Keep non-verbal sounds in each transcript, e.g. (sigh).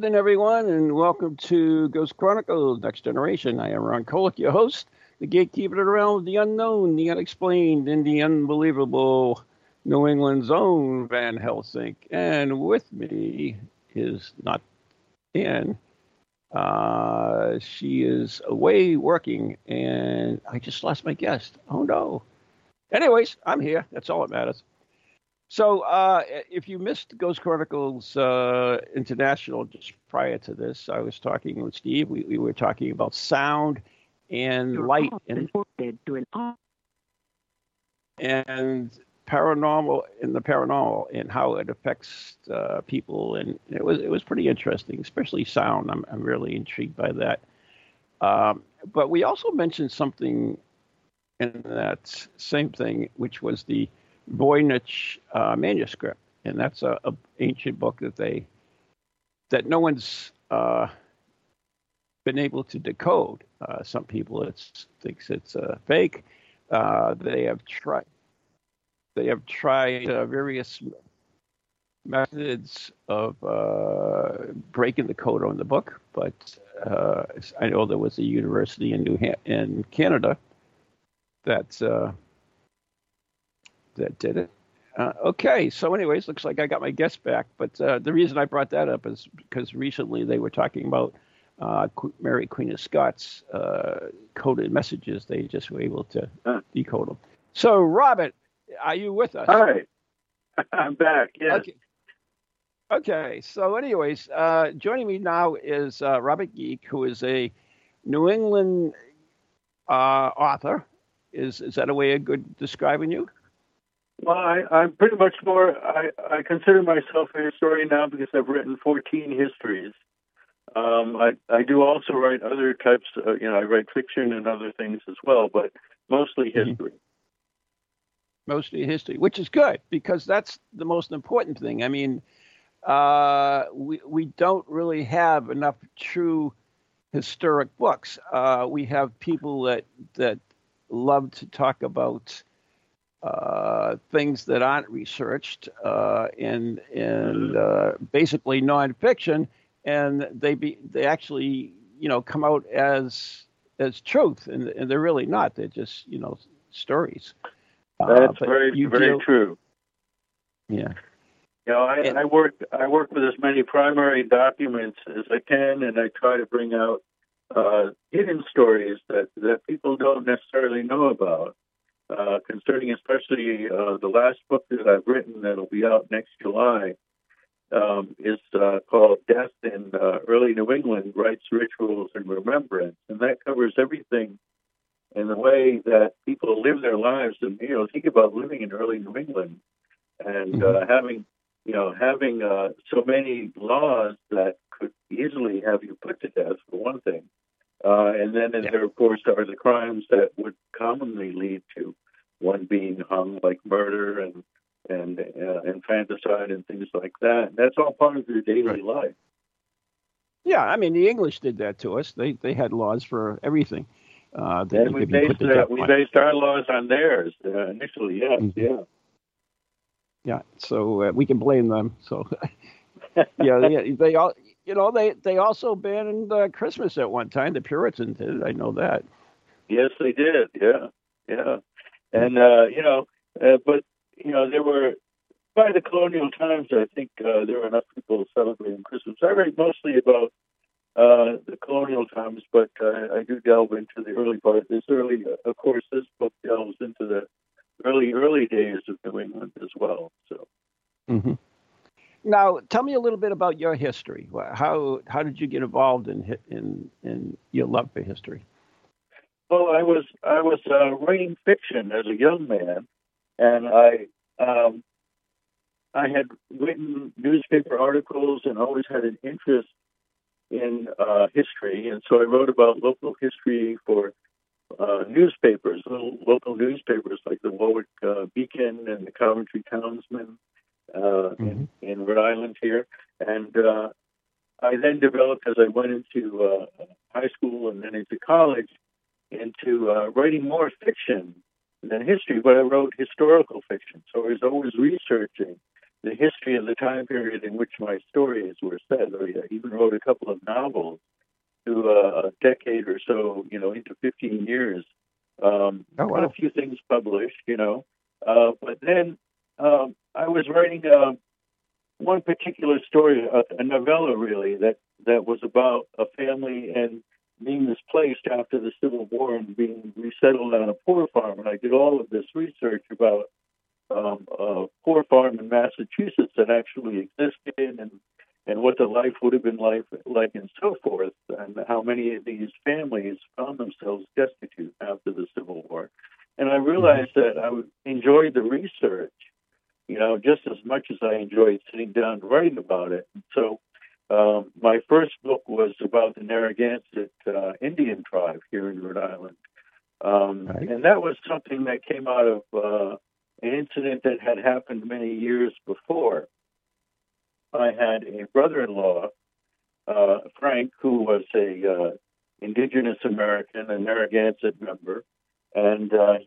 evening, everyone, and welcome to Ghost Chronicles Next Generation. I am Ron Kolek, your host, the gatekeeper of the realm of the unknown, the unexplained, and the unbelievable. New England's own Van Helsing. And with me is not Anne. Uh, she is away working, and I just lost my guest. Oh no. Anyways, I'm here. That's all that matters. So, uh, if you missed Ghost Chronicles uh, International just prior to this, I was talking with Steve. We, we were talking about sound and light and, and paranormal in the paranormal and how it affects uh, people, and it was it was pretty interesting, especially sound. I'm I'm really intrigued by that. Um, but we also mentioned something in that same thing, which was the Voynich uh, manuscript, and that's a, a, ancient book that they that no one's uh, been able to decode. Uh, some people it's, thinks it's uh, fake. Uh, they have tried they have tried uh, various methods of breaking the code on the book, but I know there was a university in New ha- in Canada that that did it. Uh, okay, so anyways, looks like I got my guest back. But uh, the reason I brought that up is because recently they were talking about Mary Queen of Scots coded messages. They just were able to decode them. So, Robert, are you with us? Hi, (laughs) I'm back. Yes. Okay. Okay. So, anyways, uh, joining me now is uh, Robert Geake, who is a New England uh, author. Is is that a way of good describing you? Well, I, I'm pretty much more. I, I consider myself a historian now because I've written 14 histories. Um, I, I do also write other types. Of, you know, I write fiction and other things as well, but mostly Mm-hmm. history. mostly history, which is good because that's the most important thing. I mean, uh, we we don't really have enough true historic books. Uh, we have people that that love to talk about uh, things that aren't researched uh, and and uh, basically nonfiction, and they be they actually you know come out as as truth, and, and they're really not. They're just you know stories. Uh, That's very very deal- true. Yeah. You know, I, And- I work I work with as many primary documents as I can, and I try to bring out uh, hidden stories that that people don't necessarily know about. Uh, concerning especially uh, the last book that I've written that'll be out next July um, is uh, called Death in uh, Early New England: Rites, Rituals, and Remembrance, and that covers everything in the way that people live their lives. And you know, think about living in early New England. And uh, having you know having uh, so many laws that could easily have you put to death for one thing, uh, and then Yeah. there of course are the crimes that would commonly lead to one being hung, like murder and and uh, infanticide and things like that. That's all part of your daily Right. life. Yeah, I mean the English did that to us. They they had laws for everything. Uh, that And we could be put based uh, we based our laws on theirs uh, initially. Yes, Mhm. yeah. Yeah, so uh, we can blame them. So (laughs) yeah, they, they all you know they they also banned uh, Christmas at one time. The Puritans did. I know that. Yes, they did. Yeah, yeah, and uh, you know, uh, but you know, there were by the colonial times. I think uh, there were enough people celebrating Christmas. I write mostly about uh, the colonial times, but uh, I do delve into the early part. This early, uh, of course, this book delves into the early, early days of New England as well. So. hmm Now, tell me a little bit about your history. How how did you get involved in in in your love for history? Well, I was I was uh, writing fiction as a young man, and I um, I had written newspaper articles and always had an interest in uh, history, and so I wrote about local history for uh, newspapers, little local newspapers like the Warwick uh, Beacon and the Coventry Townsman mm-hmm. in, in, Rhode Island here. And uh, I then developed, as I went into uh, high school and then into college, into uh, writing more fiction than history, but I wrote historical fiction. So I was always researching the history of the time period in which my stories were set. I even wrote a couple of novels to uh, a decade or so, you know, into 15 years. Um, oh, wow. Got a few things published, you know. Uh, but then um, I was writing uh, one particular story, a, novella really, that, that was about a family and being displaced after the Civil War and being resettled on a poor farm. And I did all of this research about um, a poor farm in Massachusetts that actually existed and and what the life would have been like, like and so forth, and how many of these families found themselves destitute after the Civil War. And I realized that I enjoyed the research, you know, just as much as I enjoyed sitting down and writing about it. So um, my first book was about the Narragansett uh, Indian tribe here in Rhode Island. Um, right. And that was something that came out of uh, an incident that had happened many years before. I had a brother-in-law, uh, Frank, who was a uh, indigenous American, a Narragansett member, and uh,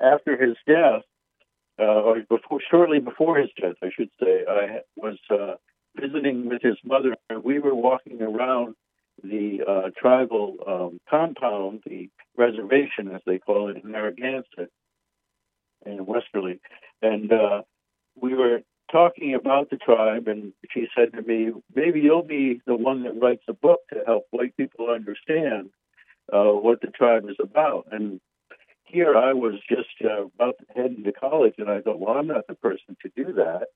after his death, uh, or before, shortly before his death, I should say, I was uh, visiting with his mother, we were walking around the uh, tribal um, compound, the reservation, as they call it in Narragansett and Westerly, and uh, we were talking about the tribe, and she said to me, "Maybe you'll be the one that writes a book to help white people understand uh, what the tribe is about." And here I was just uh, about to head into college, and I thought, "Well, I'm not the person to do that."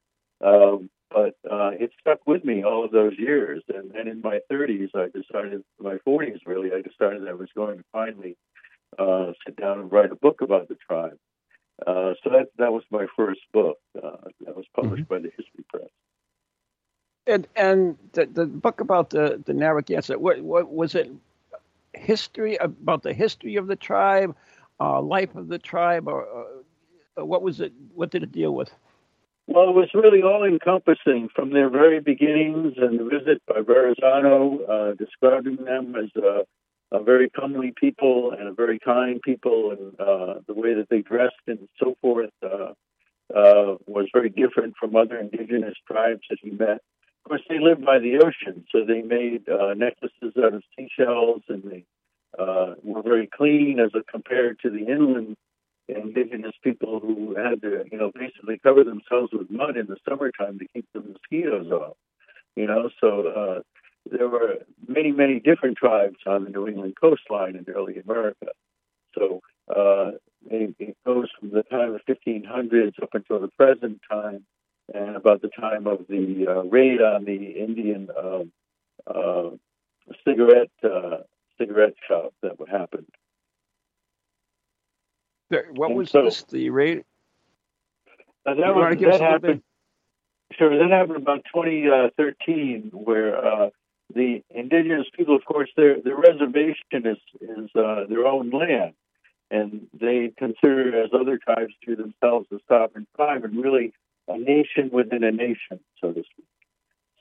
Um, but uh, it stuck with me all of those years, and then in my 30s, I decided, my 40s really, I decided I was going to finally uh, sit down and write a book about the tribe. Uh, so that that was my first book. Uh, that was published mm-hmm. by the History Press. And and the, the book about the the Narragansett. What what was it? History about the history of the tribe, uh, life of the tribe, or uh, what was it? What did it deal with? Well, it was really all encompassing from their very beginnings and the visit by Verrazano, uh, describing them as uh, a very comely people and a very kind people, and uh, the way that they dressed and so forth uh, uh, was very different from other indigenous tribes that he met. Of course, they lived by the ocean, so they made uh, necklaces out of seashells, and they uh, were very clean as compared to the inland indigenous people who had to, you know, basically cover themselves with mud in the summertime to keep the mosquitoes off. You know, so uh, there were many, many different tribes on the New England coastline in early America. So uh, it, it, goes from the time of 1500s up until the present time, and about the time of the uh, raid on the Indian um, uh, cigarette uh, cigarette shop that happened. What and was so, this? The rate? Uh, that, was, that happened. Sure, that happened about 2013, where uh, the indigenous people, of course, their their reservation is is uh, their own land, and they consider, as other tribes do themselves, a sovereign tribe and really a nation within a nation, so to speak.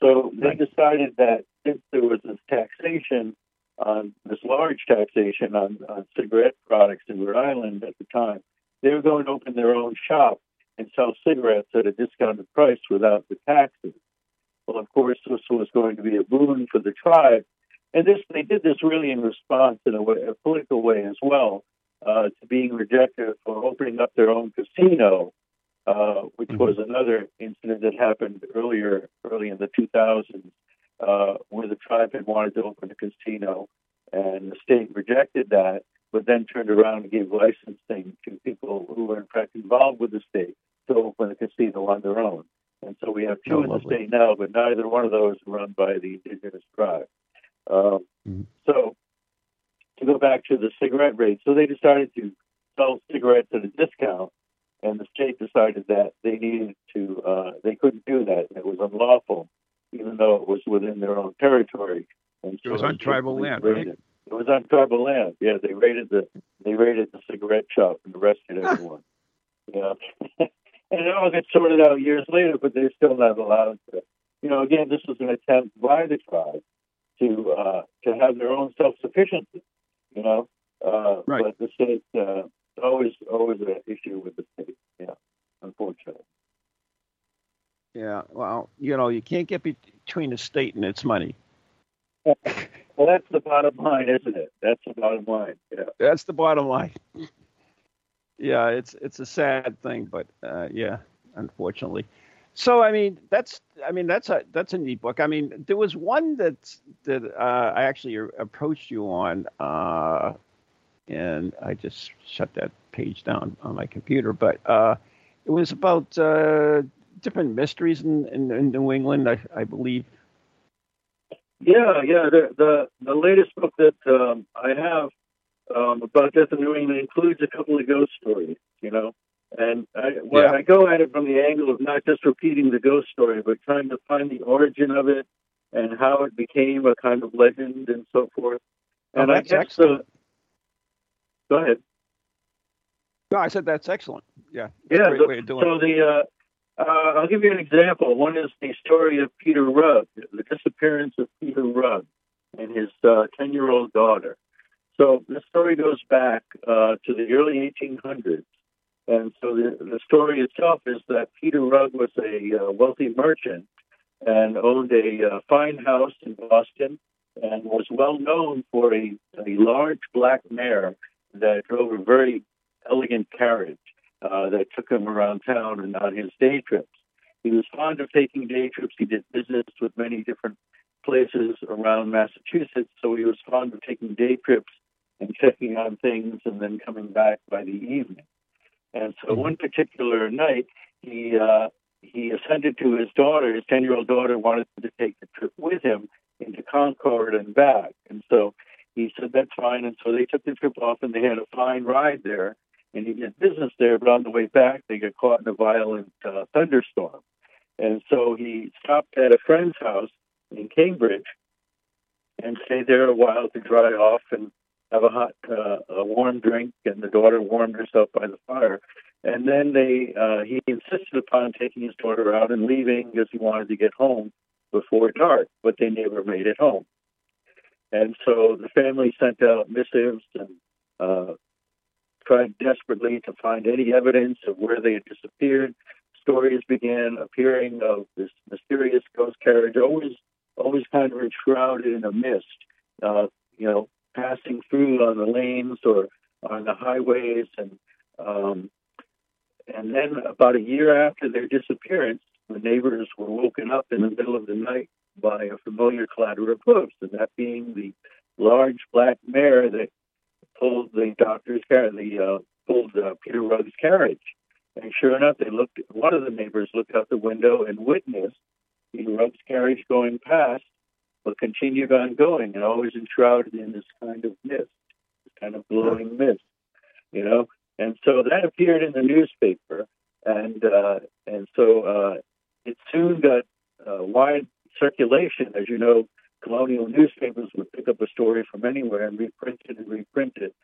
So they decided that since there was this taxation on this large taxation on, on cigarette products in Rhode Island at the time, they were going to open their own shop and sell cigarettes at a discounted price without the taxes. Well, of course, this was going to be a boon for the tribe. And this, they did this really in response in a, way, a political way as well uh, to being rejected for opening up their own casino, uh, which mm-hmm. was another incident that happened earlier, early in the 2000s, uh, where the tribe had wanted to open a casino, and the state rejected that, but then turned around and gave licensing to people who were in fact involved with the state to open a casino on their own. And so we have two oh, in the state now, but neither one of those run by the indigenous tribe. Um, mm-hmm. So to go back to the cigarette rate, so they decided to sell cigarettes at a discount and the state decided that they needed to, uh, they couldn't do that. It was unlawful, even though it was within their own territory. And so it was on tribal land, raided. right? It was on tribal land. Yeah, they raided the they raided the cigarette shop and arrested everyone. yeah, (laughs) and it all gets sorted out years later, but they're still not allowed to. You know, again, this was an attempt by the tribe to uh, to have their own self sufficiency. You know, uh, right. but the state uh, always always an issue with the state. Yeah, unfortunately. Yeah, well, you can't get between the state and its money. (laughs) well, that's the bottom line, isn't it? That's the bottom line. Yeah. That's the bottom line. yeah, it's it's a sad thing, but uh, yeah, unfortunately. So I mean, that's I mean that's a that's a neat book. I mean, there was one that that uh, I actually approached you on, uh, and I just shut that page down on my computer. But uh, it was about uh, different mysteries in, in, in New England, I, I, believe. Yeah, yeah. The the, the latest book that um, I have um, about death in New England includes a couple of ghost stories. You know, and I, well, yeah. I go at it from the angle of not just repeating the ghost story, but trying to find the origin of it and how it became a kind of legend and so forth. Oh, and oh, I guess excellent. go ahead. No, I said that's excellent. Yeah, yeah. so, so the uh, uh, I'll give you an example. One is the story of Peter Rugg, the disappearance of Peter Rugg and his ten-year-old uh, daughter. So the story goes back uh, to the early 1800s and so the, the story itself is that Peter Rugg was a uh, wealthy merchant and owned a uh, fine house in Boston and was well known for a, a large black mare that drove a very elegant carriage uh, that took him around town and on his day trips. He was fond of taking day trips. He did business with many different places around Massachusetts, so he was fond of taking day trips and checking on things and then coming back by the evening. And so one particular night, he uh, he ascended to his daughter. His ten year old daughter wanted to take the trip with him into Concord and back. And so he said that's fine. And so they took the trip off, and they had a fine ride there. And he did business there, but on the way back, they got caught in a violent uh, thunderstorm. And so he stopped at a friend's house in Cambridge and stayed there a while to dry off and have a hot, uh, a warm drink, and the daughter warmed herself by the fire. And then they, uh, he insisted upon taking his daughter out and leaving because he wanted to get home before dark, but they never made it home. And so the family sent out missives and uh, tried desperately to find any evidence of where they had disappeared. Stories began appearing of this mysterious ghost carriage, always, always kind of enshrouded in a mist. Uh, you know, passing through on the lanes or on the highways, and um, and then about a year after their disappearance, the neighbors were woken up in the middle of the night by a familiar clatter of hoofs, and that being the large black mare that pulled the doctor's car, the uh, pulled uh, Peter Rugg's carriage. And sure enough, they looked. One of the neighbors looked out the window and witnessed Peter Rugg's carriage going past but continued on going and always enshrouded in this kind of mist, this kind of glowing mist, you know. And so that appeared in the newspaper, and uh, and so uh, it soon got uh, wide circulation. As you know, colonial newspapers would pick up a story from anywhere and reprint it and reprint it.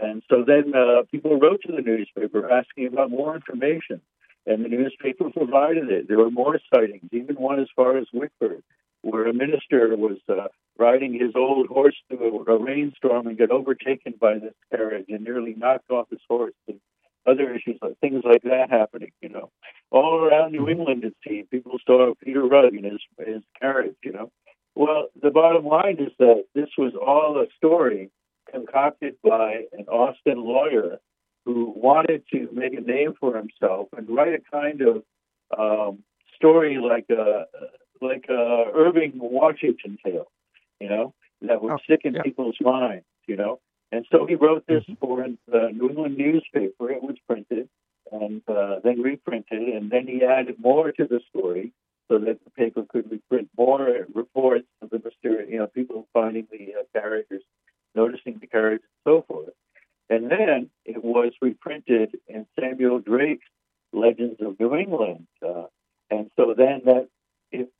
And so then uh, people wrote to the newspaper asking about more information, and the newspaper provided it. There were more sightings, even one as far as Wickford where a minister was uh, riding his old horse through a, a rainstorm and got overtaken by this carriage and nearly knocked off his horse and other issues like things like that happening, you know. All around New England it seemed people saw Peter Rugg in his his carriage, you know. Well, the bottom line is that this was all a story concocted by an Austin lawyer who wanted to make a name for himself and write a kind of um, story like a, like uh, Irving Washington tale, you know, that would oh, stick in yeah. people's minds, you know. And so he wrote this mm-hmm. for the New England newspaper. It was printed and uh, then reprinted, and then he added more to the story so that the paper could reprint more reports of the mysterious, you know, people finding the uh, characters, noticing the characters, and so forth. And then it was reprinted in Samuel Drake's Legends of New England, uh, and so then that it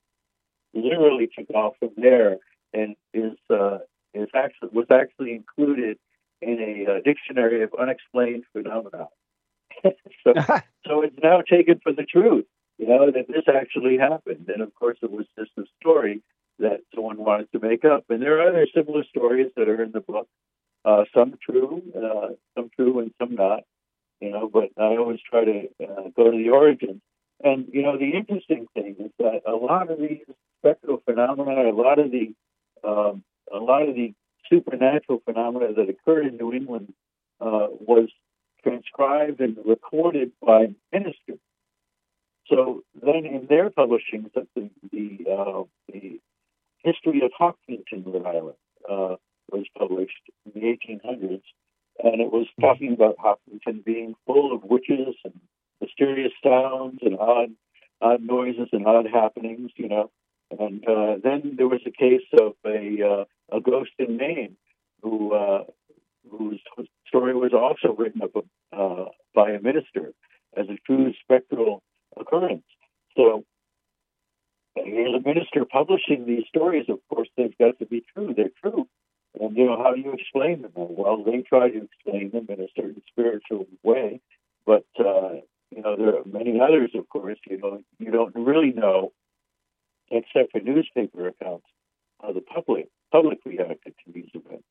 literally took off from there and is uh, is actually was actually included in a uh, dictionary of unexplained phenomena. (laughs) so, (laughs) so it's now taken for the truth, you know, that this actually happened. And of course, it was just a story that someone wanted to make up. And there are other similar stories that are in the book. Uh, some true, uh, some true, and some not. You know, but I always try to uh, go to the origins. And you know, the interesting thing is that a lot of these spectral phenomena, a lot of the um, a lot of the supernatural phenomena that occurred in New England uh, was transcribed and recorded by ministers. So then, in their publishing, the the, uh, the history of Hopkinton, Rhode Island, uh, was published in the 1800s, and it was talking about Hopkinton being full of witches and mysterious sounds and odd, odd noises and odd happenings, you know. And uh, then there was a case of a uh, a ghost in Maine who uh, whose story was also written up uh, by a minister as a true spectral occurrence. So here's a minister publishing these stories. Of course, they've got to be true. They're true. And, you know, how do you explain them? Well, they try to explain them in a certain spiritual way. But, uh, you know, there are many others, of course, you know, you don't really know, except for newspaper accounts, how the public, public reacted to these events.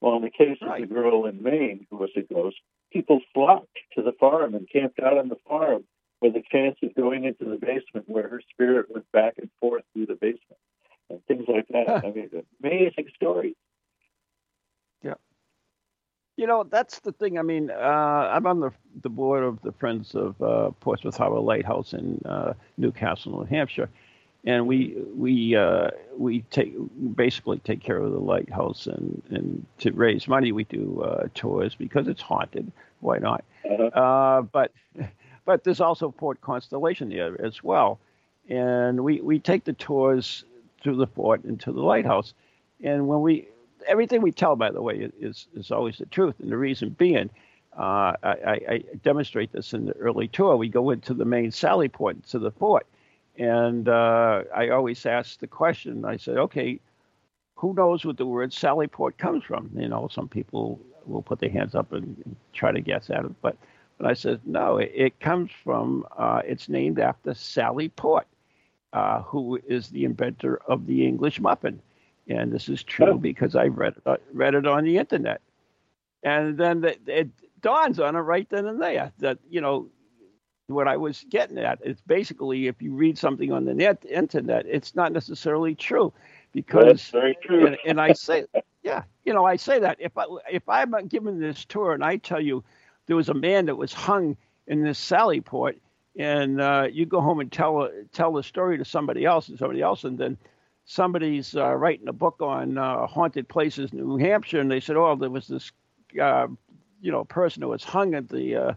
Well, in the case right. of the girl in Maine who was a ghost, people flocked to the farm and camped out on the farm with a chance of going into the basement where her spirit went back and forth through the basement and things like that. I mean, amazing stories. Yeah. You know, that's the thing. I mean, uh, I'm on the the board of the Friends of uh, Portsmouth Harbor Lighthouse in uh, Newcastle, New Hampshire, and we we uh, we take basically take care of the lighthouse and and to raise money we do uh, tours because it's haunted. Why not? Uh-huh. Uh, but but there's also Fort Constitution there as well, and we we take the tours through the fort and to the lighthouse, and when we everything we tell, by the way, is is always the truth, and the reason being. Uh, I, I, demonstrate this in the early tour. We go into the main sally port to the fort, and uh, I always ask the question. I said, okay, who knows what the word Sallyport comes from? You know, some people will put their hands up and, and try to guess at it, but, but I said, no, it, it comes from, uh, it's named after Sally Port, uh, who is the inventor of the English muffin. And this is true oh. because I read it, uh, read it on the internet. And then the, it dawns on it right then and there that, you know, what I was getting at is basically if you read something on the net internet, it's not necessarily true because very true. And, and I say, (laughs) yeah, you know, I say that if I if I'm given this tour and I tell you there was a man that was hung in this Sally port, and uh, you go home and tell tell the story to somebody else and somebody else, and then somebody's uh, writing a book on uh, haunted places in New Hampshire, and they said, oh, there was this, uh, you know, person who was hung at the uh,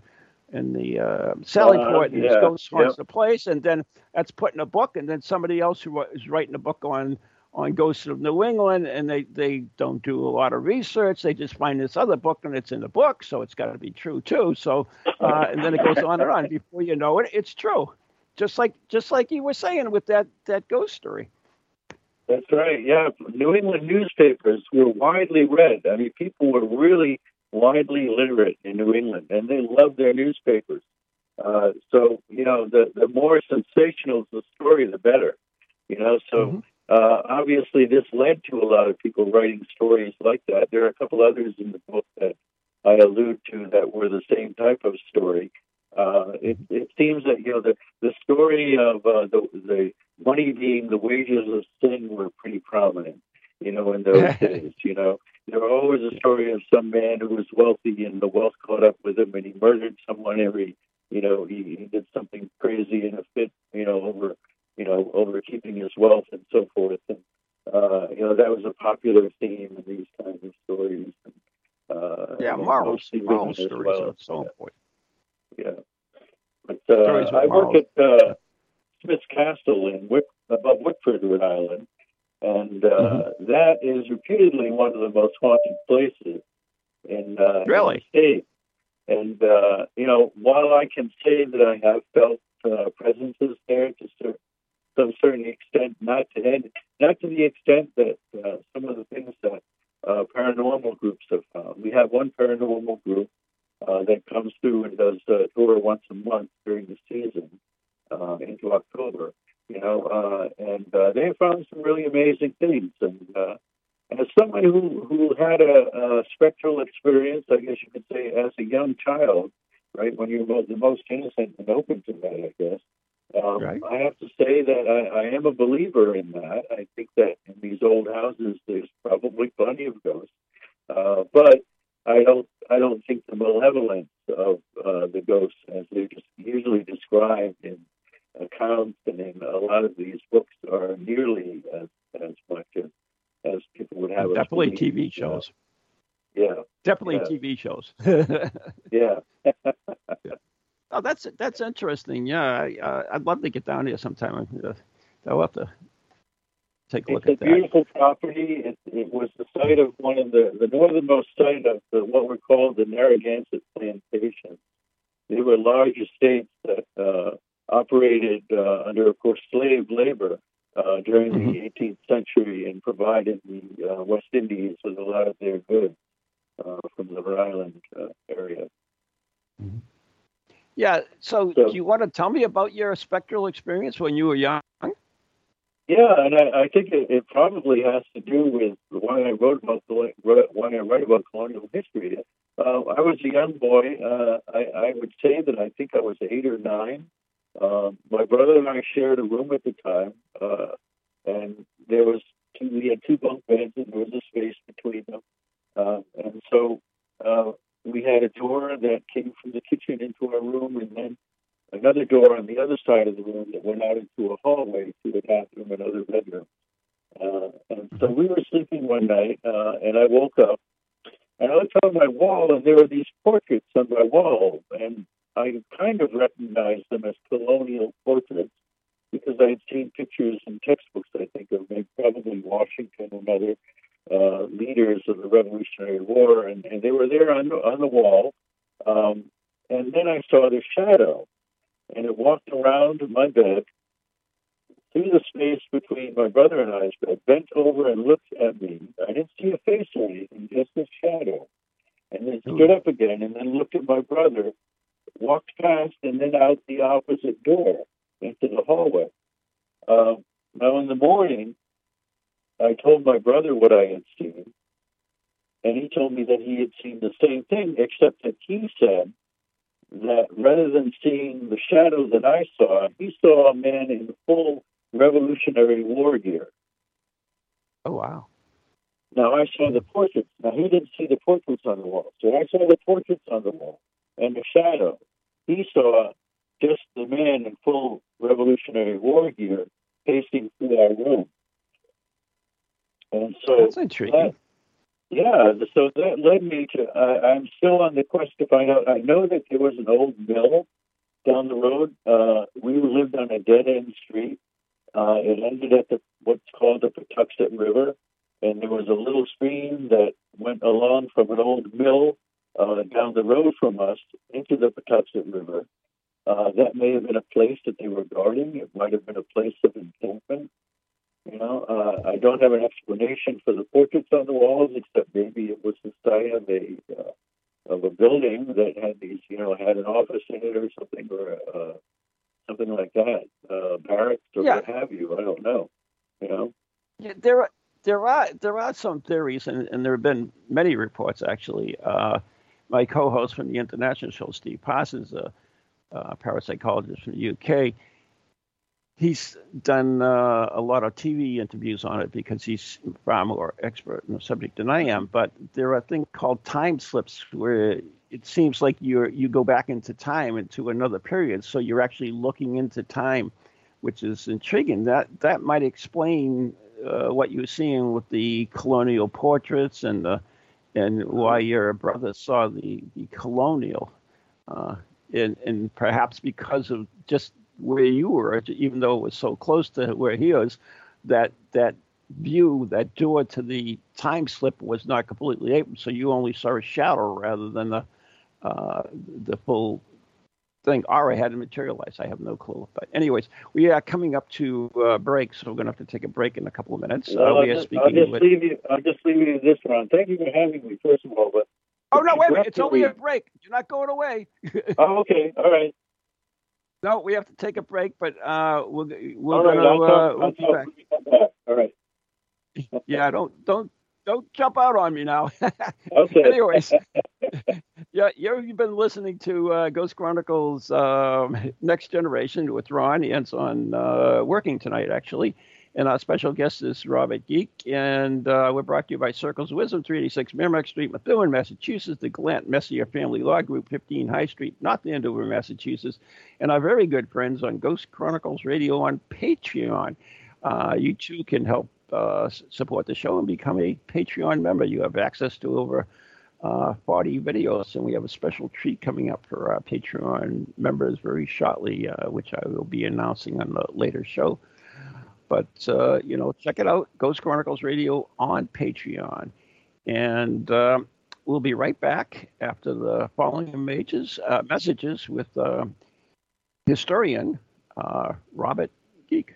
in the uh, Sally uh, Port, and yeah, goes haunts yep. the place, and then that's put in a book, and then somebody else who is writing a book on on Ghosts of New England, and they they don't do a lot of research. They just find this other book, and it's in the book, so it's got to be true too. So, uh, and then it goes on and on. Before you know it, it's true, just like just like you were saying with that that ghost story. That's right. Yeah, New England newspapers were widely read. I mean, people were really widely literate in New England, and they loved their newspapers. Uh, so you know, the the more sensational the story, the better. You know, so mm-hmm. Uh, obviously this led to a lot of people writing stories like that. There are a couple others in the book that I allude to that were the same type of story. Uh, it, it seems that you know the the story of uh, the the money being the wages of sin were pretty prominent. You know, in those (laughs) days. You know, there was always a story of some man who was wealthy and the wealth caught up with him and he murdered someone every you know he, he did something crazy in a fit you know over you know over keeping his wealth and so forth and uh you know that was a popular theme in these kinds of stories and, uh yeah moral, moral stories well. at some point yeah but uh, I work at uh, Smith's Castle in Wick, above Wickford, Rhode Island, and uh, mm-hmm. that is reputedly one of the most haunted places in, uh, really? the state. And uh, you know, while I can say that I have felt uh, presences there to some certain extent, not to not to the extent that uh, some of the things that uh, paranormal groups have found. We have one paranormal group uh, that comes through and does a tour once a month during the season uh, into October. You know, uh, and uh, they found some really amazing things. And as someone who who had a, a spectral experience, I guess you could say, as a young child, right when you're the most innocent and open to that, I guess. Um, right. I have to say that I, I am a believer in that. I think that in these old houses, there's probably plenty of ghosts, uh, but I don't. I don't think the malevolence of uh, the ghosts, as they're just usually described in accounts and in a lot of these books, are nearly as as much as, as people would have. Definitely TV shows. Yeah. Definitely yeah. TV shows. (laughs) yeah. (laughs) yeah. Oh, that's that's interesting. Yeah, I, uh, I'd love to get down here sometime. Uh, I'll have to take a look it's at that. It's a beautiful property. It, it, was the site of one of the the northernmost site of the, what were called the Narragansett plantations. They were large estates that uh, operated uh, under, of course, slave labor uh, during mm-hmm. the 18th century and provided the uh, West Indies with a lot of their goods from the Rhode Island area. Mm-hmm. Yeah. So, so, do you want to tell me about your spectral experience when you were young? Yeah, and I, I think it, it, probably has to do with why I wrote about why I write about colonial history. Uh, I was a young boy. Uh, I, I, would say that I think I was eight or nine. Uh, my brother and I shared a room at the time, uh, and there was two, we had two bunk beds, and there was a space between them. Uh, and so uh, we had a door that came from the kitchen into our room, and then another door on the other side of the room that went out into a hallway to the bathroom and other bedrooms. Uh, and so we were sleeping one night, uh, and I woke up, and I looked on my wall, and there were these portraits on my wall, and I kind of recognized them as colonial portraits because I had seen pictures in textbooks, I think, of maybe probably Washington and other uh, leaders of the Revolutionary War, and, and they were there on, the, on the wall. Um, and then I saw the shadow, and it walked around my bed through the space between my brother and I's bed, bent over and looked at me. I didn't see a face or anything, just a shadow. And then stood up again and then looked at my brother, walked past, and then out the opposite door into the hallway. Uh, now, in the morning, I told my brother what I had seen, and he told me that he had seen the same thing, except that he said that rather than seeing the shadow that I saw, he saw a man in full Revolutionary War gear. Oh, wow. Now, I saw the portraits. Now, he didn't see the portraits on the wall. So I saw the portraits on the wall and the shadow. He saw just the man in full Revolutionary War gear pacing through our room. And so that's intriguing. That, yeah, so that led me to. Uh, I'm still on the quest to find out. I know that there was an old mill down the road. Uh, we lived on a dead end street. Uh, it ended at the what's called the Pawtuxet River, and there was a little stream that went along from an old mill uh, down the road from us into the Pawtuxet River. Uh, that may have been a place that they were guarding. It might have been a place of encampment. You know, uh, I don't have an explanation for the portraits on the walls, except maybe it was the site of a uh, of a building that had these, you know, had an office in it or something, or uh, something like that, uh, barracks or yeah. what have you. I don't know. You know. Yeah, there are there are there are some theories, and, and there have been many reports actually. Uh, my co-host from the international show, Steve Parsons, a, a parapsychologist from the UK, he's done uh, a lot of TV interviews on it because he's far more expert in the subject than I am. But there are things called time slips where it seems like you you go back into time into another period, so you're actually looking into time, which is intriguing. That that might explain uh, what you're seeing with the colonial portraits and the and why your brother saw the the colonial. Uh, and, and perhaps because of just where you were, even though it was so close to where he was, that that view, that door to the time slip was not completely open, so you only saw a shadow rather than the uh, the full thing I hadn't materialized. I have no clue. But anyways, we are coming up to uh, break, so we're going to have to take a break in a couple of minutes. Uh, I'll, just, I'll just with... leave you. I'll just leave you this round. Thank you for having me, first of all. But oh no, wait a minute! It's only a break. You're not going away. (laughs) oh, okay. All right. No, we have to take a break, but uh, we're we're going to uh, we'll be back. All right. (laughs) yeah, don't don't don't jump out on me now. (laughs) okay. Anyways, (laughs) yeah, you've been listening to uh, Ghost Chronicles um, Next Generation with Ron. It's on uh, working tonight, actually. And our special guest is Robert Geake. And uh, we're brought to you by Circles of Wisdom, 386 Merrimack Street, Methuen, Massachusetts, the Glant Messier Family Law Group, 15 High Street, North Andover, Massachusetts, and our very good friends on Ghost Chronicles Radio on Patreon. Uh, you too can help uh, support the show and become a Patreon member. You have access to over uh, 40 videos, and we have a special treat coming up for our Patreon members very shortly, uh, which I will be announcing on a later show. But, uh, you know, check it out Ghost Chronicles Radio on Patreon. And um, we'll be right back after the following uh, messages with uh, historian Robert Geake.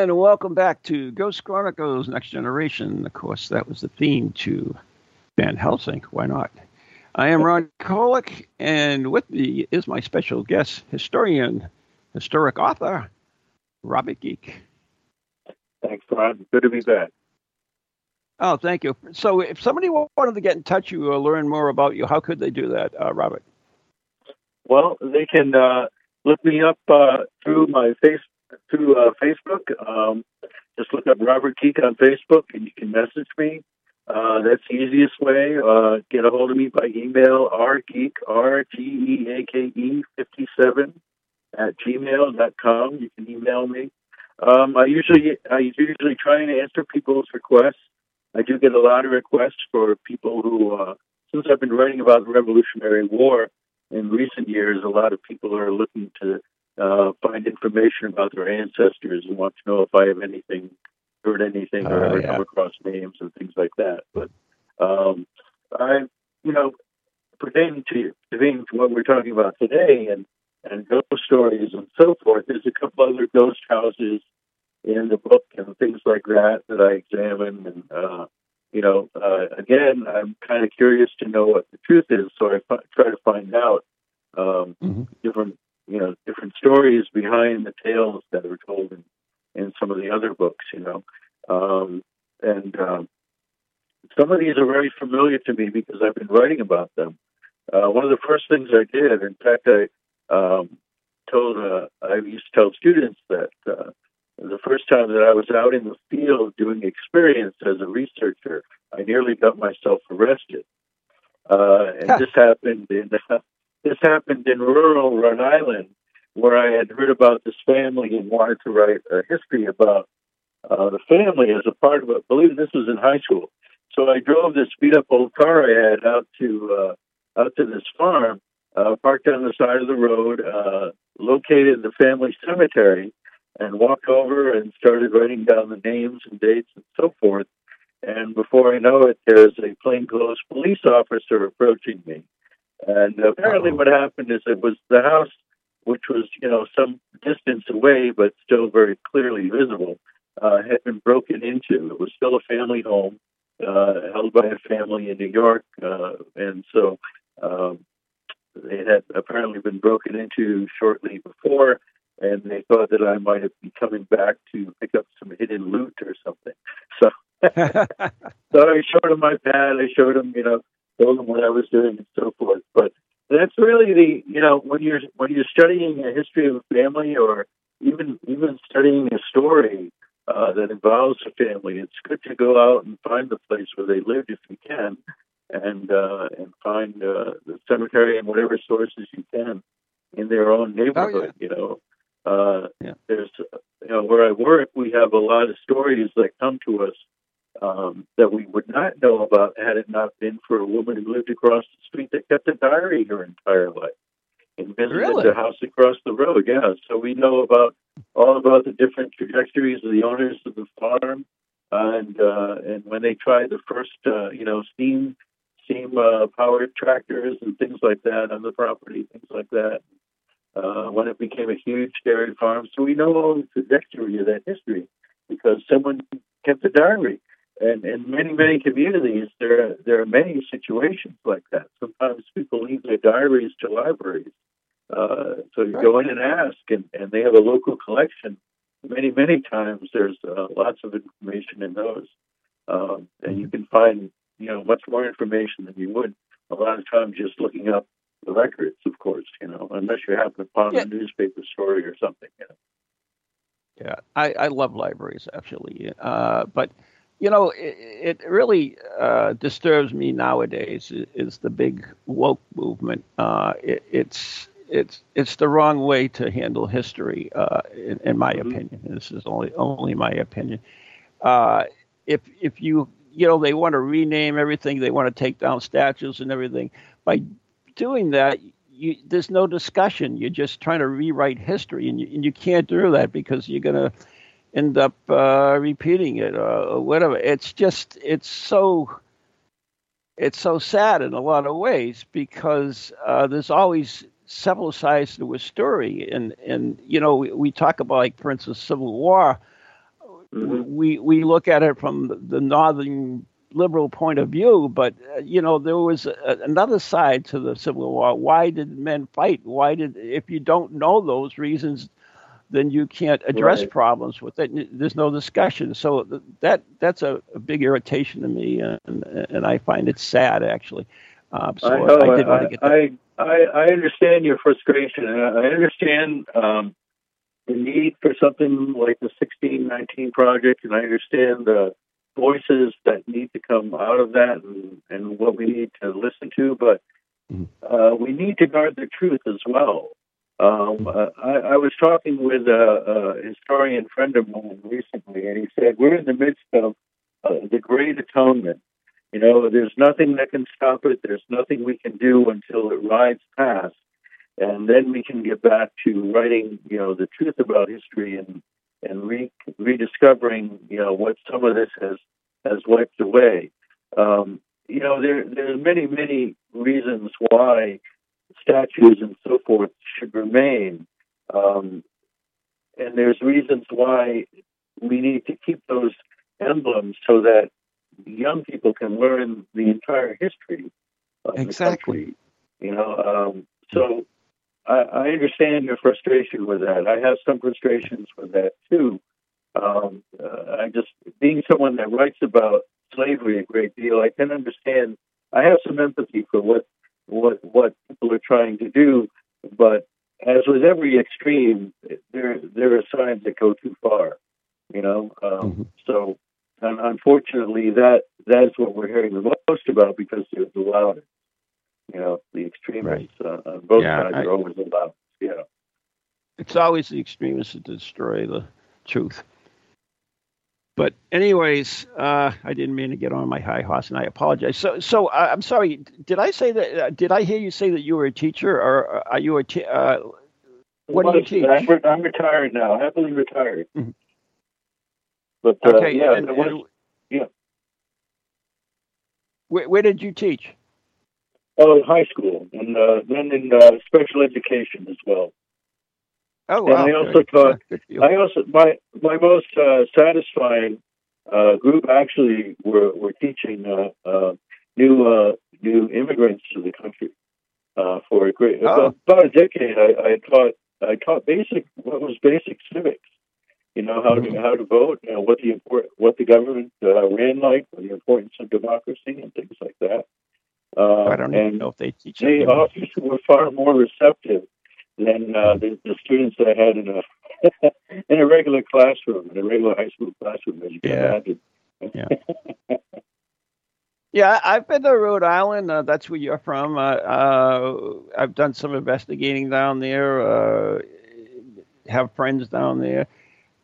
And welcome back to Ghost Chronicles Next Generation. Of course, that was the theme to Van Helsing. Why not? I am Ron Kolek, and with me is my special guest, historian, historic author, Robert Geake. Thanks, Ron. Good to be back. Oh, thank you. So, if somebody wanted to get in touch with you or learn more about you, how could they do that, uh, Robert? Well, they can uh, look me up uh, through my face through uh, Facebook. Um, just look up Robert Geake on Facebook, and you can message me. Uh, that's the easiest way. Uh, get a hold of me by email, rgeake, R-G-E-A-K-E 57 at gmail.com. You can email me. Um, I usually I usually try and answer people's requests. I do get a lot of requests for people who, uh, since I've been writing about the Revolutionary War in recent years, a lot of people are looking to uh, find information about their ancestors and want to know if I have anything, heard anything, or uh, ever yeah. come across names and things like that. But um, I, you know, pertaining to pertaining to what we're talking about today, and and ghost stories and so forth. There's a couple other ghost houses in the book and things like that that I examine. And, uh, you know, uh, again, I'm kind of curious to know what the truth is, so I f- try to find out um, mm-hmm. different, you know, different stories behind the tales that are told in, in some of the other books, you know. Um, and um, some of these are very familiar to me because I've been writing about them. Uh, one of the first things I did, in fact, I um, told uh, I used to tell students that uh, the first time that I was out in the field doing experience as a researcher, I nearly got myself arrested. Uh, and this happened in uh, (laughs) this happened in rural Rhode Island, where I had heard about this family and wanted to write a history about uh, the family as a part of it. I believe this was in high school. So I drove this beat up old car I had out to uh, out to this farm, uh, parked on the side of the road, uh, located the family cemetery, and walked over and started writing down the names and dates and so forth. And before I know it, there's a plainclothes police officer approaching me. And apparently, what happened is it was the house, which was you know some distance away but still very clearly visible, uh, had been broken into. It was still a family home uh, held by a family in New York, uh, and so um, it had apparently been broken into shortly before, and they thought that I might have been coming back to pick up some hidden loot or something. So, (laughs) so I showed him my pad. I showed him, you know, told him what I was doing and so forth. But that's really the, you know, when you're when you're studying a history of a family or even even studying a story uh, that involves a family, it's good to go out and find the place where they lived if you can, and uh, and find uh, the cemetery and whatever sources you can in their own neighborhood. Oh, yeah. You know, uh, yeah. there's you know where I work, we have a lot of stories that come to us um, that we would not know about had it not been for a woman who lived across the street that kept a diary her entire life and visited really? the house across the road. Yeah, so we know about all about the different trajectories of the owners of the farm, and uh, and when they tried the first, uh, you know, steam steam uh, powered tractors and things like that on the property, things like that. Uh, when it became a huge dairy farm, so we know all the trajectory of that history because someone kept a diary. And in many, many communities, there there are many situations like that. Sometimes people leave their diaries to libraries. Uh, so you right. go in and ask, and, and they have a local collection. Many, many times there's uh, lots of information in those, um, and you can find you know much more information than you would a lot of times just looking up the records. Of course, you know, unless you happen upon yeah. a newspaper story or something. You know. Yeah, I, I love libraries actually, uh, but you know, it, it really uh, disturbs me nowadays is the big woke movement. Uh, it, it's it's it's the wrong way to handle history, uh, in, in, my mm-hmm. opinion. This is only only my opinion. Uh, if if you you know they want to rename everything, they want to take down statues and everything. By doing that, you, there's no discussion. You're just trying to rewrite history, and you, and you can't do that because you're gonna end up uh, repeating it or whatever. It's just it's so it's so sad in a lot of ways because uh, there's always several sides to a story, and and you know we, we talk about like for instance Civil War. Mm-hmm. We we look at it from the northern liberal point of view, but uh, you know there was a, another side to the Civil War. Why did men fight? Why did if you don't know those reasons, then you can't address right. problems with it. There's no discussion. So that that's a, a big irritation to me, and and I find it sad actually. Uh, so I, know, I, did want to get that. I, I, I understand your frustration, and I understand um, the need for something like the 1619 project, and I understand the voices that need to come out of that and, and what we need to listen to, but mm-hmm. uh, we need to guard the truth as well. Um, I, I, was talking with a, a, historian friend of mine recently, and he said we're in the midst of uh, the Great Atonement. You know, there's nothing that can stop it. There's nothing we can do until it rides past, and then we can get back to writing, you know, the truth about history and and re- rediscovering, you know, what some of this has has wiped away. Um, you know, there there's many many reasons why statues and so forth should remain. Um, and there's reasons why we need to keep those emblems so that young people can learn the entire history of exactly. the country. You know, um, so I, I, understand your frustration with that. I have some frustrations with that too. Um, uh, I just being someone that writes about slavery a great deal, I can understand. I have some empathy for what what what people are trying to do, but as with every extreme, there there are signs that go too far. You know, um, mm-hmm. so and unfortunately, that that's what we're hearing the most about because they're the loudest. You know, the extremists right. uh, on both yeah, sides I, are always the loudest. Yeah, it's always the extremists that destroy the truth. But anyways, uh, I didn't mean to get on my high horse, and I apologize. So, so uh, I'm sorry. Did I say that? Uh, did I hear you say that you were a teacher, or uh, are you a? T- uh, what do you teach? I'm, re- I'm retired now, happily retired. Mm-hmm. But uh, okay, yeah, and, was, and, yeah. Where, where, did you teach? Oh, in high school, and uh, then in uh, special education as well. Oh, wow. And I also taught. I also my my most uh, satisfying uh, group actually were were teaching uh, new new immigrants to the country for a great oh. about, a decade. I, I taught I taught basic what was basic civics you know how mm-hmm. how to vote, you know, what the import, what the government uh, ran like, the importance of democracy, and things like that. Uh, I don't even know if they teach. The officers were far more receptive than uh, the, the students that I had in a (laughs) in a regular classroom, in a regular high school classroom, as you can yeah. imagine. Yeah. (laughs) Yeah, I've been to Rhode Island. Uh, that's where you're from. Uh, uh, I've done some investigating down there. Uh, have friends down there.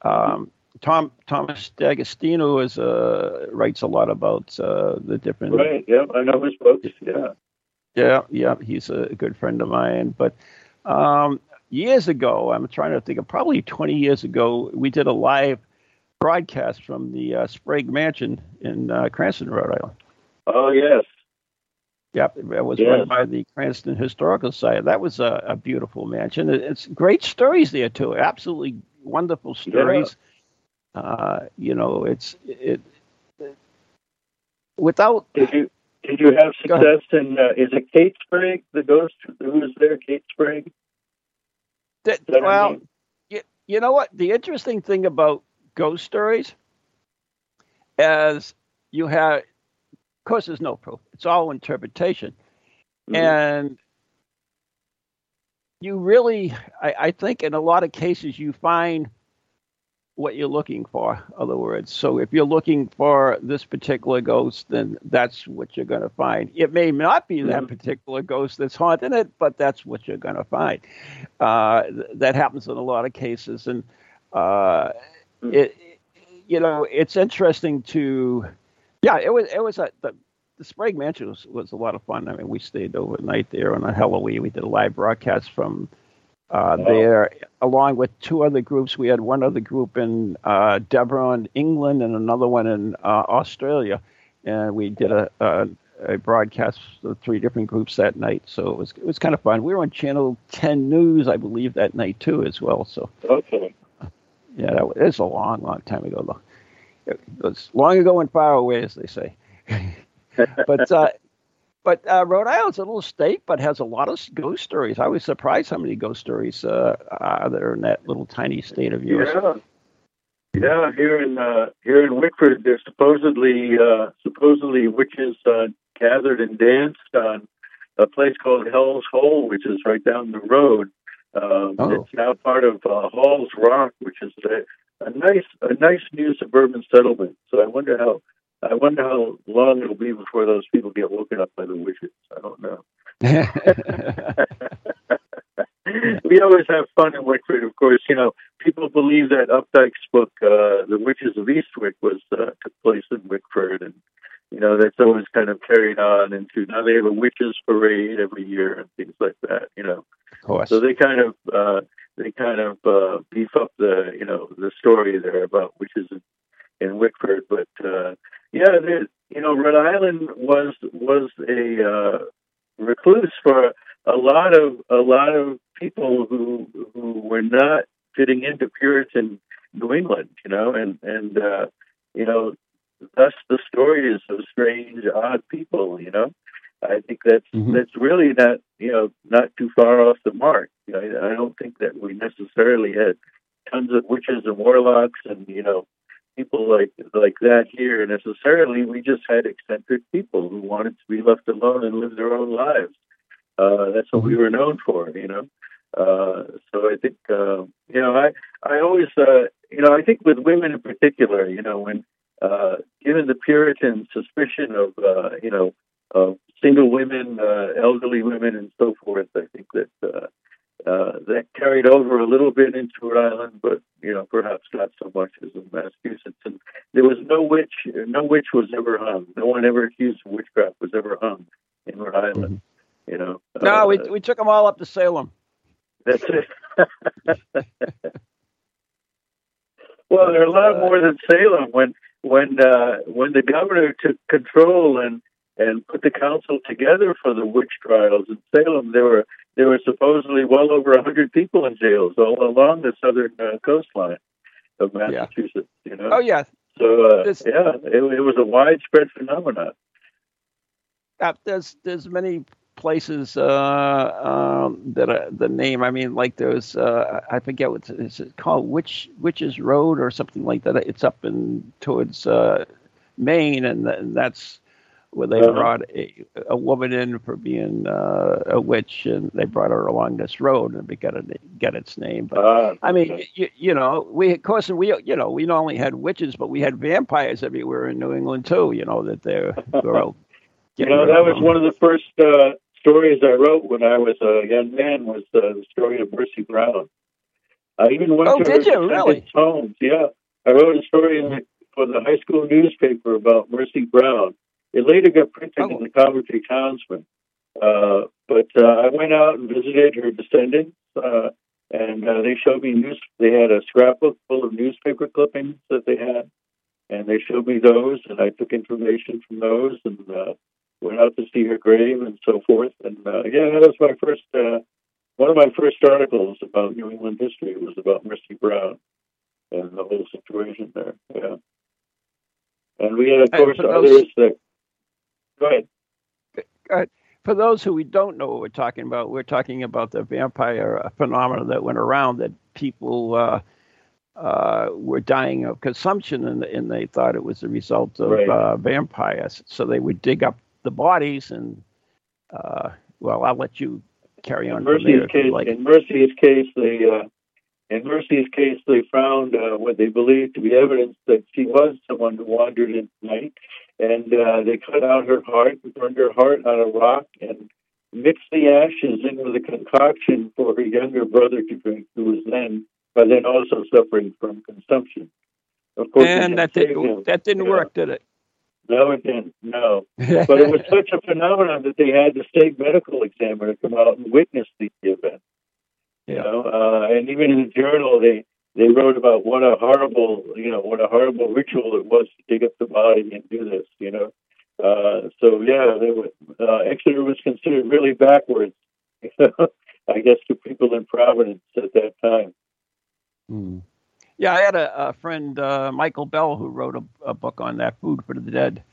Um, Tom Thomas D'Agostino is uh, writes a lot about uh, the different. Right. Yeah, I know his books. Yeah. Yeah, yeah, he's a good friend of mine. But um, years ago, I'm trying to think of probably 20 years ago, we did a live broadcast from the uh, Sprague Mansion in uh, Cranston, Rhode Island. Oh yes. Yep, it was yes. run by the Cranston Historical Society. That was a, a beautiful mansion. It's great stories there too. Absolutely wonderful stories. Yeah. Uh, you know, it's it, it, without. Did you did you have success in? Uh, is it Kate Sprague, the ghost who was there? Kate Sprague. That, well, I mean? you, you know what? The interesting thing about ghost stories as you have, of course, there's no proof. It's all interpretation, mm-hmm. and you really, I, I, think, in a lot of cases, you find what you're looking for. Other words, so if you're looking for this particular ghost, then that's what you're going to find. It may not be that mm-hmm. particular ghost that's haunting it, but that's what you're going to find. Uh, that happens in a lot of cases, and uh, mm. it, you know, it's interesting to, yeah, it was, it was a, the, the Sprague Mansion was, was a lot of fun. I mean, we stayed overnight there on a Halloween. We did a live broadcast from uh, there, along with two other groups. We had one other group in uh, Devon, England, and another one in uh, Australia, and we did a, a, a broadcast of three different groups that night. So it was it was kind of fun. We were on Channel 10 News, I believe, that night too, as well. So okay, yeah, that was, a long, long time ago, though. It was long ago and far away, as they say. (laughs) but uh, but uh, Rhode Island's a little state, but has a lot of ghost stories. I was surprised how many ghost stories uh, are there in that little tiny state of yours. Yeah, yeah. Here in uh, here in Wickford, there's supposedly uh, supposedly witches uh, gathered and danced on a place called Hell's Hole, which is right down the road. Um, oh. It's now part of uh, Hall's Rock, which is a, a nice a nice new suburban settlement. So I wonder how I wonder how long it'll be before those people get woken up by the witches. I don't know. (laughs) (laughs) we always have fun in Wickford, of course. You know, people believe that Updike's book, uh, "The Witches of Eastwick," was uh, took place in Wickford, and you know that's always kind of carried on into now they have a witches parade every year and things like that. You know, of course. So they kind of uh, they kind of uh, beef up the you know the story there about witches in, in Wickford, but uh, yeah, you know, Rhode Island was was a uh, recluse for a lot lot of a lot of people who who were not fitting into Puritan New England, you know, and and uh, you know, thus the stories of strange, odd people, you know. I think that's mm-hmm. that's really not you know not too far off the mark. You know, I, I don't think that we necessarily had tons of witches and warlocks and you know people like like that here necessarily. We just had eccentric people who wanted to be left alone and live their own lives. Uh, that's what we were known for, you know. Uh, so I think uh, you know I I always uh, you know I think with women in particular, you know when uh, given the Puritan suspicion of uh, you know of single women, uh, elderly women, and so forth, I think that uh, uh, that carried over a little bit into Rhode Island, but you know perhaps not so much as in Massachusetts. And there was no witch, no witch was ever hung. No one ever accused of witchcraft was ever hung in Rhode Island. Mm-hmm. You know. No, uh, we we took them all up to Salem. That's it. (laughs) well, there are a lot more than Salem. When when uh, when the governor took control and and put the council together for the witch trials in Salem, there were there were supposedly well over a hundred people in jails all along the southern uh, coastline of Massachusetts. Yeah. You know. Oh yeah. So uh, this, yeah, it, it, was a widespread phenomenon. Uh, there's there's many places uh, um, that are, the name. I mean, like those. uh, I forget what it's called, Witch Witches Road or something like that. It's up in towards uh, Maine, and, and that's where they uh-huh. brought a, a woman in for being uh, a witch, and they brought her along this road, and it got a, get its name. But uh, I mean, you, you, know, we of course we you know we not only had witches, but we had vampires everywhere in New England too. You know that they're, (laughs) they're you know that was one of the first uh, stories I wrote when I was a young man was uh, the story of Mercy Brown. I even went oh, to did her you really? homes. Yeah, I wrote a story the, for the high school newspaper about Mercy Brown it later got printed oh. in the Coventry Townsman. Uh, but uh, I went out and visited her descendants, uh, and uh, they showed me news. They had a scrapbook full of newspaper clippings that they had, and they showed me those, and I took information from those, and uh, went out to see her grave and so forth. And uh, yeah, that was my first. one of my first articles about New England history was about Mercy Brown and the whole situation there. Yeah. And we had, of course, others that Go ahead. Uh, for those who we don't know what we're talking about, we're talking about the vampire phenomenon that went around that people uh, uh, were dying of consumption and, and, they thought it was the result of right. Uh, vampires. So they would dig up the bodies and, uh, well, I'll let you carry on. In Mercy's, case, like. in Mercy's case, they uh, in Mercy's case, they found uh, what they believed to be evidence that she was someone who wandered in night, and uh, they cut out her heart, burned her heart on a rock, and mixed the ashes in with a concoction for her younger brother to drink, who was then, by then, also suffering from consumption. Of course, and that didn't that didn't work, did it? No, it didn't. No, (laughs) but it was such a phenomenon that they had the state medical examiner come out and witness the event. You know, uh, and even in the journal, they they wrote about what a horrible, you know, what a horrible ritual it was to dig up the body and do this. You know, uh, so yeah, they were, uh, Exeter was considered really backwards. (laughs) I guess to people in Providence at that time. Mm. Yeah, I had a, a friend, uh, Michael Bell, who wrote a, a, book on that, Food for the Dead.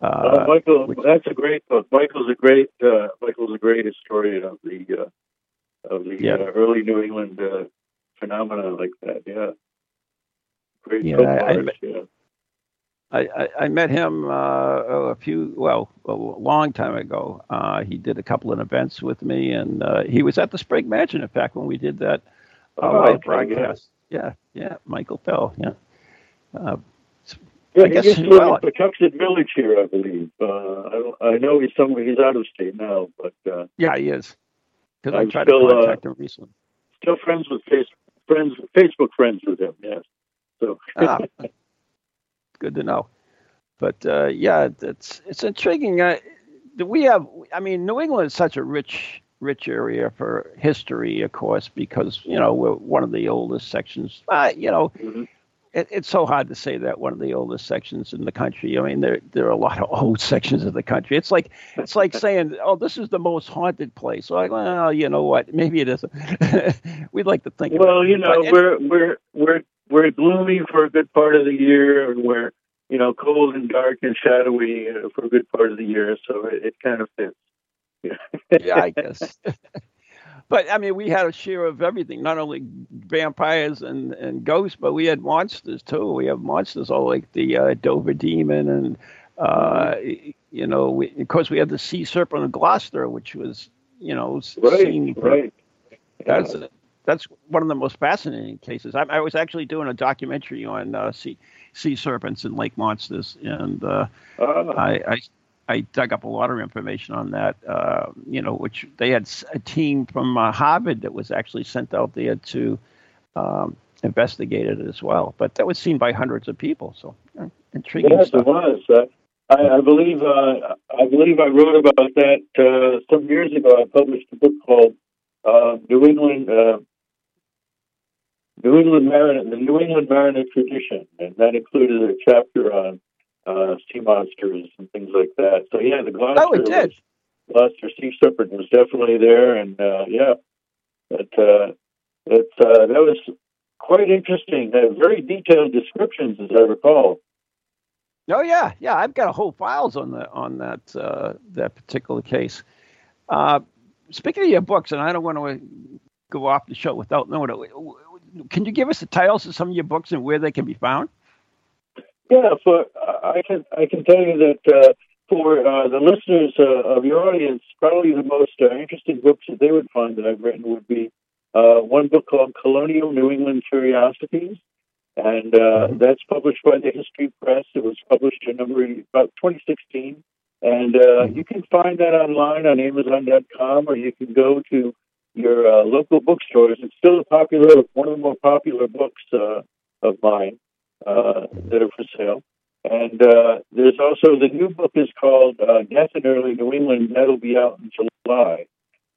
Uh, Michael, which, that's a great book. Michael's a great, uh, Michael's a great historian of the uh, of the yeah. uh, early New England uh, phenomena like that. Yeah, great yeah, I, I. I, I, met him uh, a few, well, a long time ago. Uh, he did a couple of events with me, and uh, he was at the Sprague Mansion, in fact, when we did that uh, oh, live broadcast. Yeah. yeah, yeah, Michael Bell, yeah. Uh, yeah, I he guess, used to live well, in Pawtuxet Village here, I believe. Uh, I, I know he's somewhere, he's out of state now, but. yeah, he is. Because I tried still, to contact him recently. Still friends with Facebook friends, Facebook friends with him. Yes. So. (laughs) ah, good to know. But uh, yeah, it's it's intriguing. Uh, we have, I mean, New England is such a rich rich area for history, of course, because you know we're one of the oldest sections. Uh, you know, mm-hmm. It, it's so hard to say that one of the oldest sections in the country. I mean, there there are a lot of (laughs) old sections of the country. It's like it's like (laughs) saying, "Oh, this is the most haunted place." Like, well, you know what? (laughs) Maybe it isn't. We'd like to think. Well, you know, we're we're we're we're gloomy for a good part of the year, and we're you know cold and dark and shadowy uh, for a good part of the year. So it, it kind of fits. Yeah, yeah I guess. But I mean, we had a share of everything, not only vampires and, and ghosts, but we had monsters too. We have monsters all like the uh, Dover Demon, and uh, you know, we, of course, we had the sea serpent of Gloucester, which was you know right, seen. Right. That's yeah. that's one of the most fascinating cases. I, I was actually doing a documentary on uh, sea sea serpents and lake monsters, and uh, uh. I, I I dug up a lot of information on that. Uh, you know, which they had a team from uh, Harvard that was actually sent out there to um, investigate it as well. But that was seen by hundreds of people. So uh, intriguing. Yes, stuff. it was. Uh, I, I, believe uh, I believe I wrote about that uh, some years ago. I published a book called New England. New England Mariner, the New England Mariner tradition, and that included a chapter on uh, sea monsters and things like that. So yeah, the Gloucester, oh, it did. Was, Gloucester sea serpent was definitely there, and uh, yeah, but uh, it uh, that was quite interesting. Uh, very detailed descriptions, as I recall. Oh yeah, yeah. I've got a whole files on the on that uh, that particular case. Uh, speaking of your books, and I don't want to go off the show without knowing it. Can you give us the titles of some of your books and where they can be found? Yeah, for I can I can tell you that uh, for uh, the listeners uh, of your audience, probably the most uh, interesting books that they would find that I've written would be uh, one book called Colonial New England Curiosities, and uh, mm-hmm. that's published by the History Press. It was published in number about 2016, and mm-hmm. you can find that online on Amazon.com, or you can go to your local bookstores. It's still a popular, one of the more popular books of mine uh, that are for sale. And uh, there's also the new book is called uh, Death in Early New England. That'll be out in July.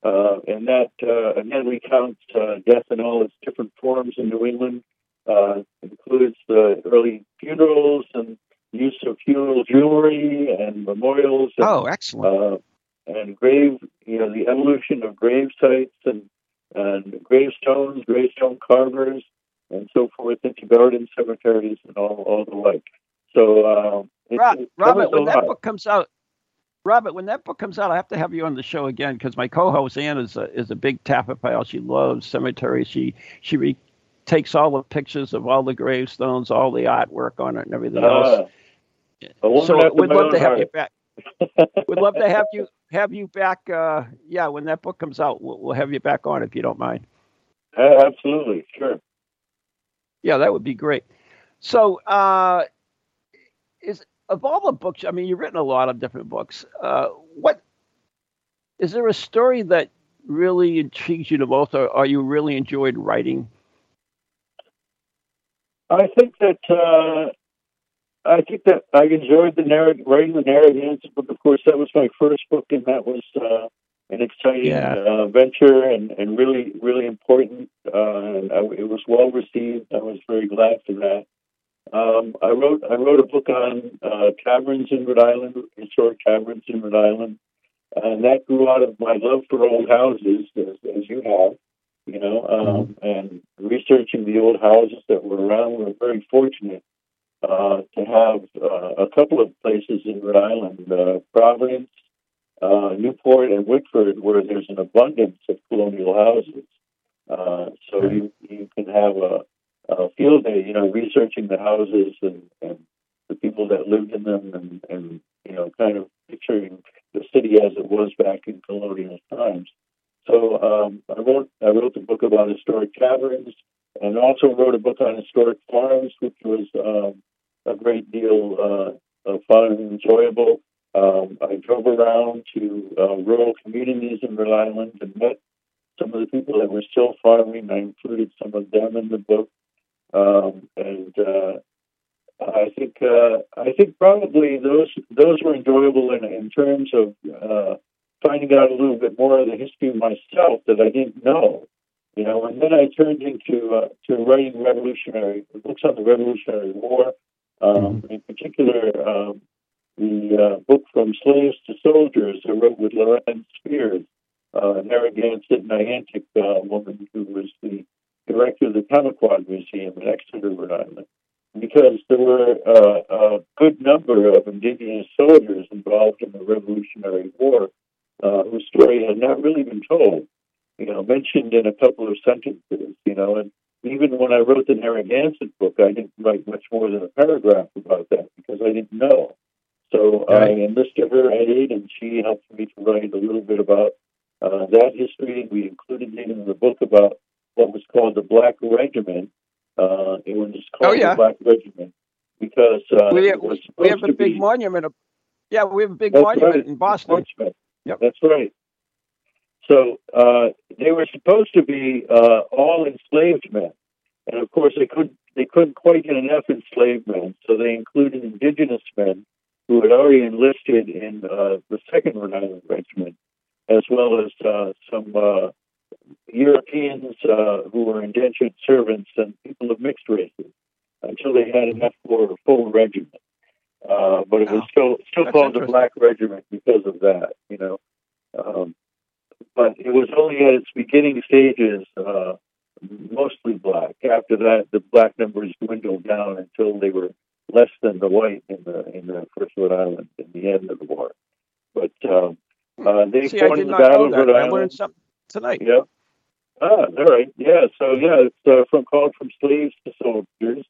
Uh, and that, uh, again, recounts uh, death in all its different forms in New England. Uh, includes the early funerals and use of funeral jewelry and memorials. And, oh, excellent. Uh, and grave, you know, the evolution of grave sites and, and gravestones, gravestone carvers, and so forth into garden cemeteries and all, all the like. So, uh, it, Rob, it Robert, when that book comes out, Robert, when that book comes out, I have to have you on the show again because my co-host Ann is a is a big taphophile. She loves cemeteries. She she re- takes all the pictures of all the gravestones, all the artwork on it, and everything uh, else. So we'd love to have heart. you back. we'd love to have you have you back. Uh, yeah, when that book comes out, we'll, we'll have you back on if you don't mind. Uh, absolutely, sure. Yeah, that would be great. So, uh, is of all the books, I mean, you've written a lot of different books. Uh, what is there a story that really intrigues you the most, or, or you really enjoyed writing? I think that uh, I think that I enjoyed the narrative, writing the narrative book. Of course, that was my first book, and that was uh, an exciting yeah. uh, venture and, and really, really important. Uh, and I, it was well received. I was very glad for that. Um, I wrote I wrote a book on uh, taverns in Rhode Island, historic taverns in Rhode Island, and that grew out of my love for old houses, as, as you have, you know, um, mm-hmm. and researching the old houses that were around. We were very fortunate uh, to have uh, a couple of places in Rhode Island, uh, Providence uh, Newport and Wickford, where there's an abundance of colonial houses. Uh, so you, you can have a, a, field day, you know, researching the houses and, and the people that lived in them and, and, you know, kind of picturing the city as it was back in colonial times. So um, I wrote I wrote the book about historic taverns and also wrote a book on historic farms, which was um, a great deal uh, of fun and enjoyable. Um, I drove around to uh, rural communities in Rhode Island and met some of the people that were still farming. I included some of them in the book, um, and uh, I think uh, I think probably those those were enjoyable in, in terms of uh, finding out a little bit more of the history of myself that I didn't know. You know, and then I turned into uh, to writing revolutionary books on the Revolutionary War. Um, mm-hmm. In particular, um, the uh, book from slaves to soldiers I wrote with Lorraine Spears, uh, Narragansett Niantic uh, woman who was the director of the Tomaquag Museum in Exeter, Rhode Island, because there were uh, a good number of indigenous soldiers involved in the Revolutionary War uh, whose story had not really been told, you know, mentioned in a couple of sentences, you know, and even when I wrote the Narragansett book, I didn't write much more than a paragraph about that because I didn't know. So right. I enlisted her aid, and she helped me to write a little bit about uh, that history. We included it in the book about what was called the Black Regiment. Uh, it was called oh, yeah. the Black Regiment because uh, we, have, we have a big be, monument. Of, yeah, we have a big monument right, in Boston. Yep. That's right. So uh, they were supposed to be uh, all enslaved men, and of course they couldn't they couldn't quite get enough enslaved men, so they included indigenous men who had already enlisted in uh, the Second Rhode Island Regiment, as well as uh, some uh, Europeans uh, who were indentured servants and people of mixed races until they had enough for a full regiment. Uh, but it was still still called the Black Regiment because of that, you know. Um, but it was only at its beginning stages, uh, mostly black. After that, the black numbers dwindled down until they were less than the white in the in the First Rhode Island in the end of the war. But um, uh, they See, fought in the Battle of Rhode Island. I learned something tonight. Yeah. Ah, all right. Yeah. So yeah, it's uh, from called from slaves to soldiers,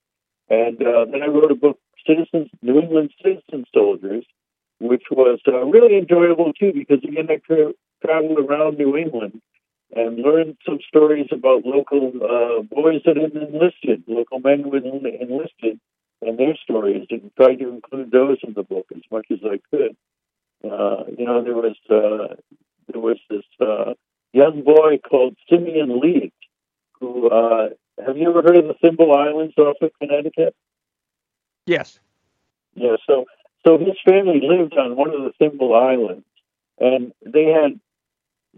and uh, then I wrote a book, Citizens, New England Citizen Soldiers, which was uh, really enjoyable too because again I tra- traveled around New England and learned some stories about local uh, boys that had enlisted, local men who had enlisted, and their stories, and tried to include those in the book as much as I could. Uh, you know, there was uh, there was this uh, young boy called Simeon Leach, who uh, have you ever heard of the Thimble Islands off of Connecticut? Yes. Yeah. So so his family lived on one of the Thimble Islands, and they had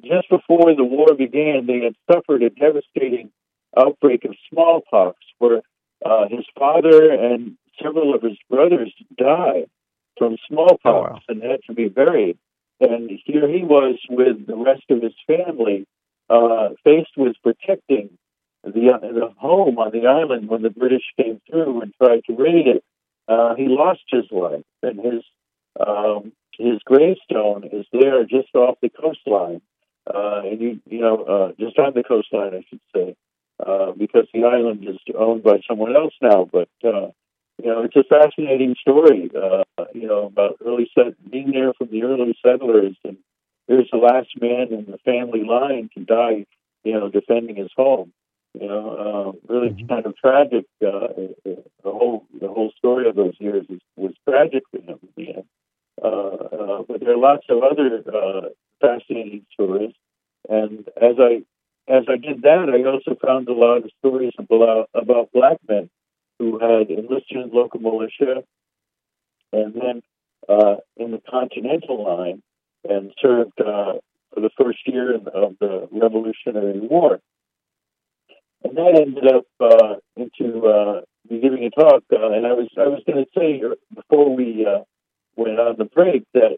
just before the war began, they had suffered a devastating outbreak of smallpox, where uh, his father and several of his brothers died from smallpox oh, wow. and had to be buried. And here he was with the rest of his family, uh, faced with protecting the, uh, the home on the island when the British came through and tried to raid it. Uh, he lost his life, and his um, his gravestone is there just off the coastline, uh, and you you know uh, just on the coastline, I should say, uh, because the island is owned by someone else now. But uh, you know, it's a fascinating story. Uh, you know about early set being there from the early settlers, and here's the last man in the family line to die. You know, defending his home. You know, uh, really mm-hmm. kind of tragic. Uh, the whole the whole story of those years is, was tragic for him in the end. Uh, uh, but there are lots of other uh, fascinating stories, and as I as I did that, I also found a lot of stories about about black men who had enlisted in local militia, and then uh, in the Continental Line, and served uh, for the first year of the Revolutionary War and that ended up uh, into uh, me giving a talk. Uh, and I was I was going to say before we uh, went on the break that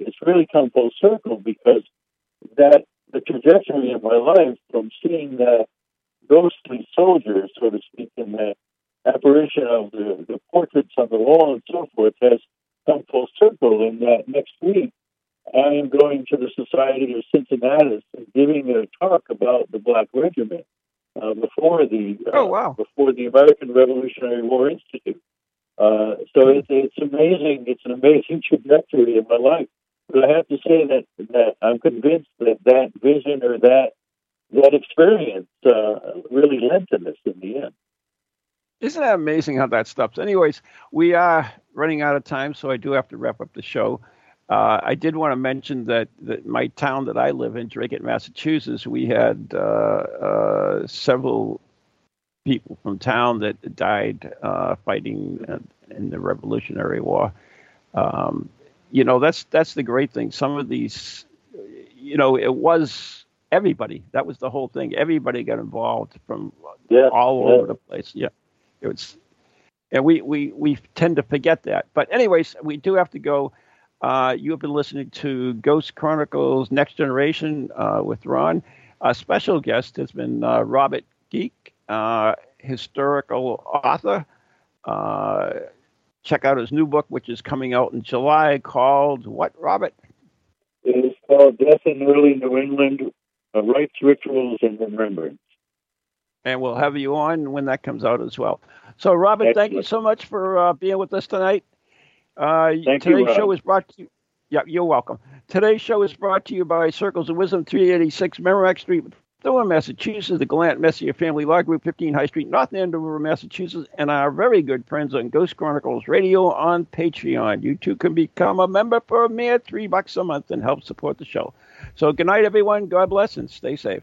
it's really come full circle because that the trajectory of my life from seeing that ghostly soldier, so to speak, in the apparition of the, the portraits on the wall and so forth has come full circle. in that next week I am going to the Society of Cincinnatus and giving a talk about the Black Regiment uh, before the uh, oh, wow. before the American Revolutionary War Institute. Uh, so it's it's amazing. It's an amazing (laughs) trajectory in my life. But I have to say that that I'm convinced that that vision or that that experience uh, really led to this in the end. Isn't that amazing how that stops? Anyways, we are running out of time, so I do have to wrap up the show. Uh, I did want to mention that, that my town that I live in, Dracut, Massachusetts, we had uh, uh, several people from town that died uh, fighting in the Revolutionary War. Um, you know, that's that's the great thing. Some of these, you know, it was everybody. That was the whole thing. Everybody got involved from Yeah, all yeah. over the place. Yeah, it was, and we we we tend to forget that. But anyways, we do have to go. Uh, you have been listening to Ghost Chronicles Next Generation uh, with Ron. A special guest has been uh, Robert Geake, uh, historical author. Check out his new book, which is coming out in July, called what, Robert? It is called Death in Early New England, uh, Rites, Rituals, and Remembrance. and we'll have you on when that comes out as well. So, Robin, thank you so much for uh, being with us tonight. Uh, Thank you, today's Rob. show is brought to you. Yeah, you're welcome. Today's show is brought to you by Circles of Wisdom, 386 Merrimack Street, Thorn, Massachusetts, the Gallant Messier Family Law Group, 15 High Street, North Andover, Massachusetts, and our very good friends on Ghost Chronicles Radio on Patreon. You too can become a member for a mere three bucks a month and help support the show. So, good night, everyone. God bless and stay safe.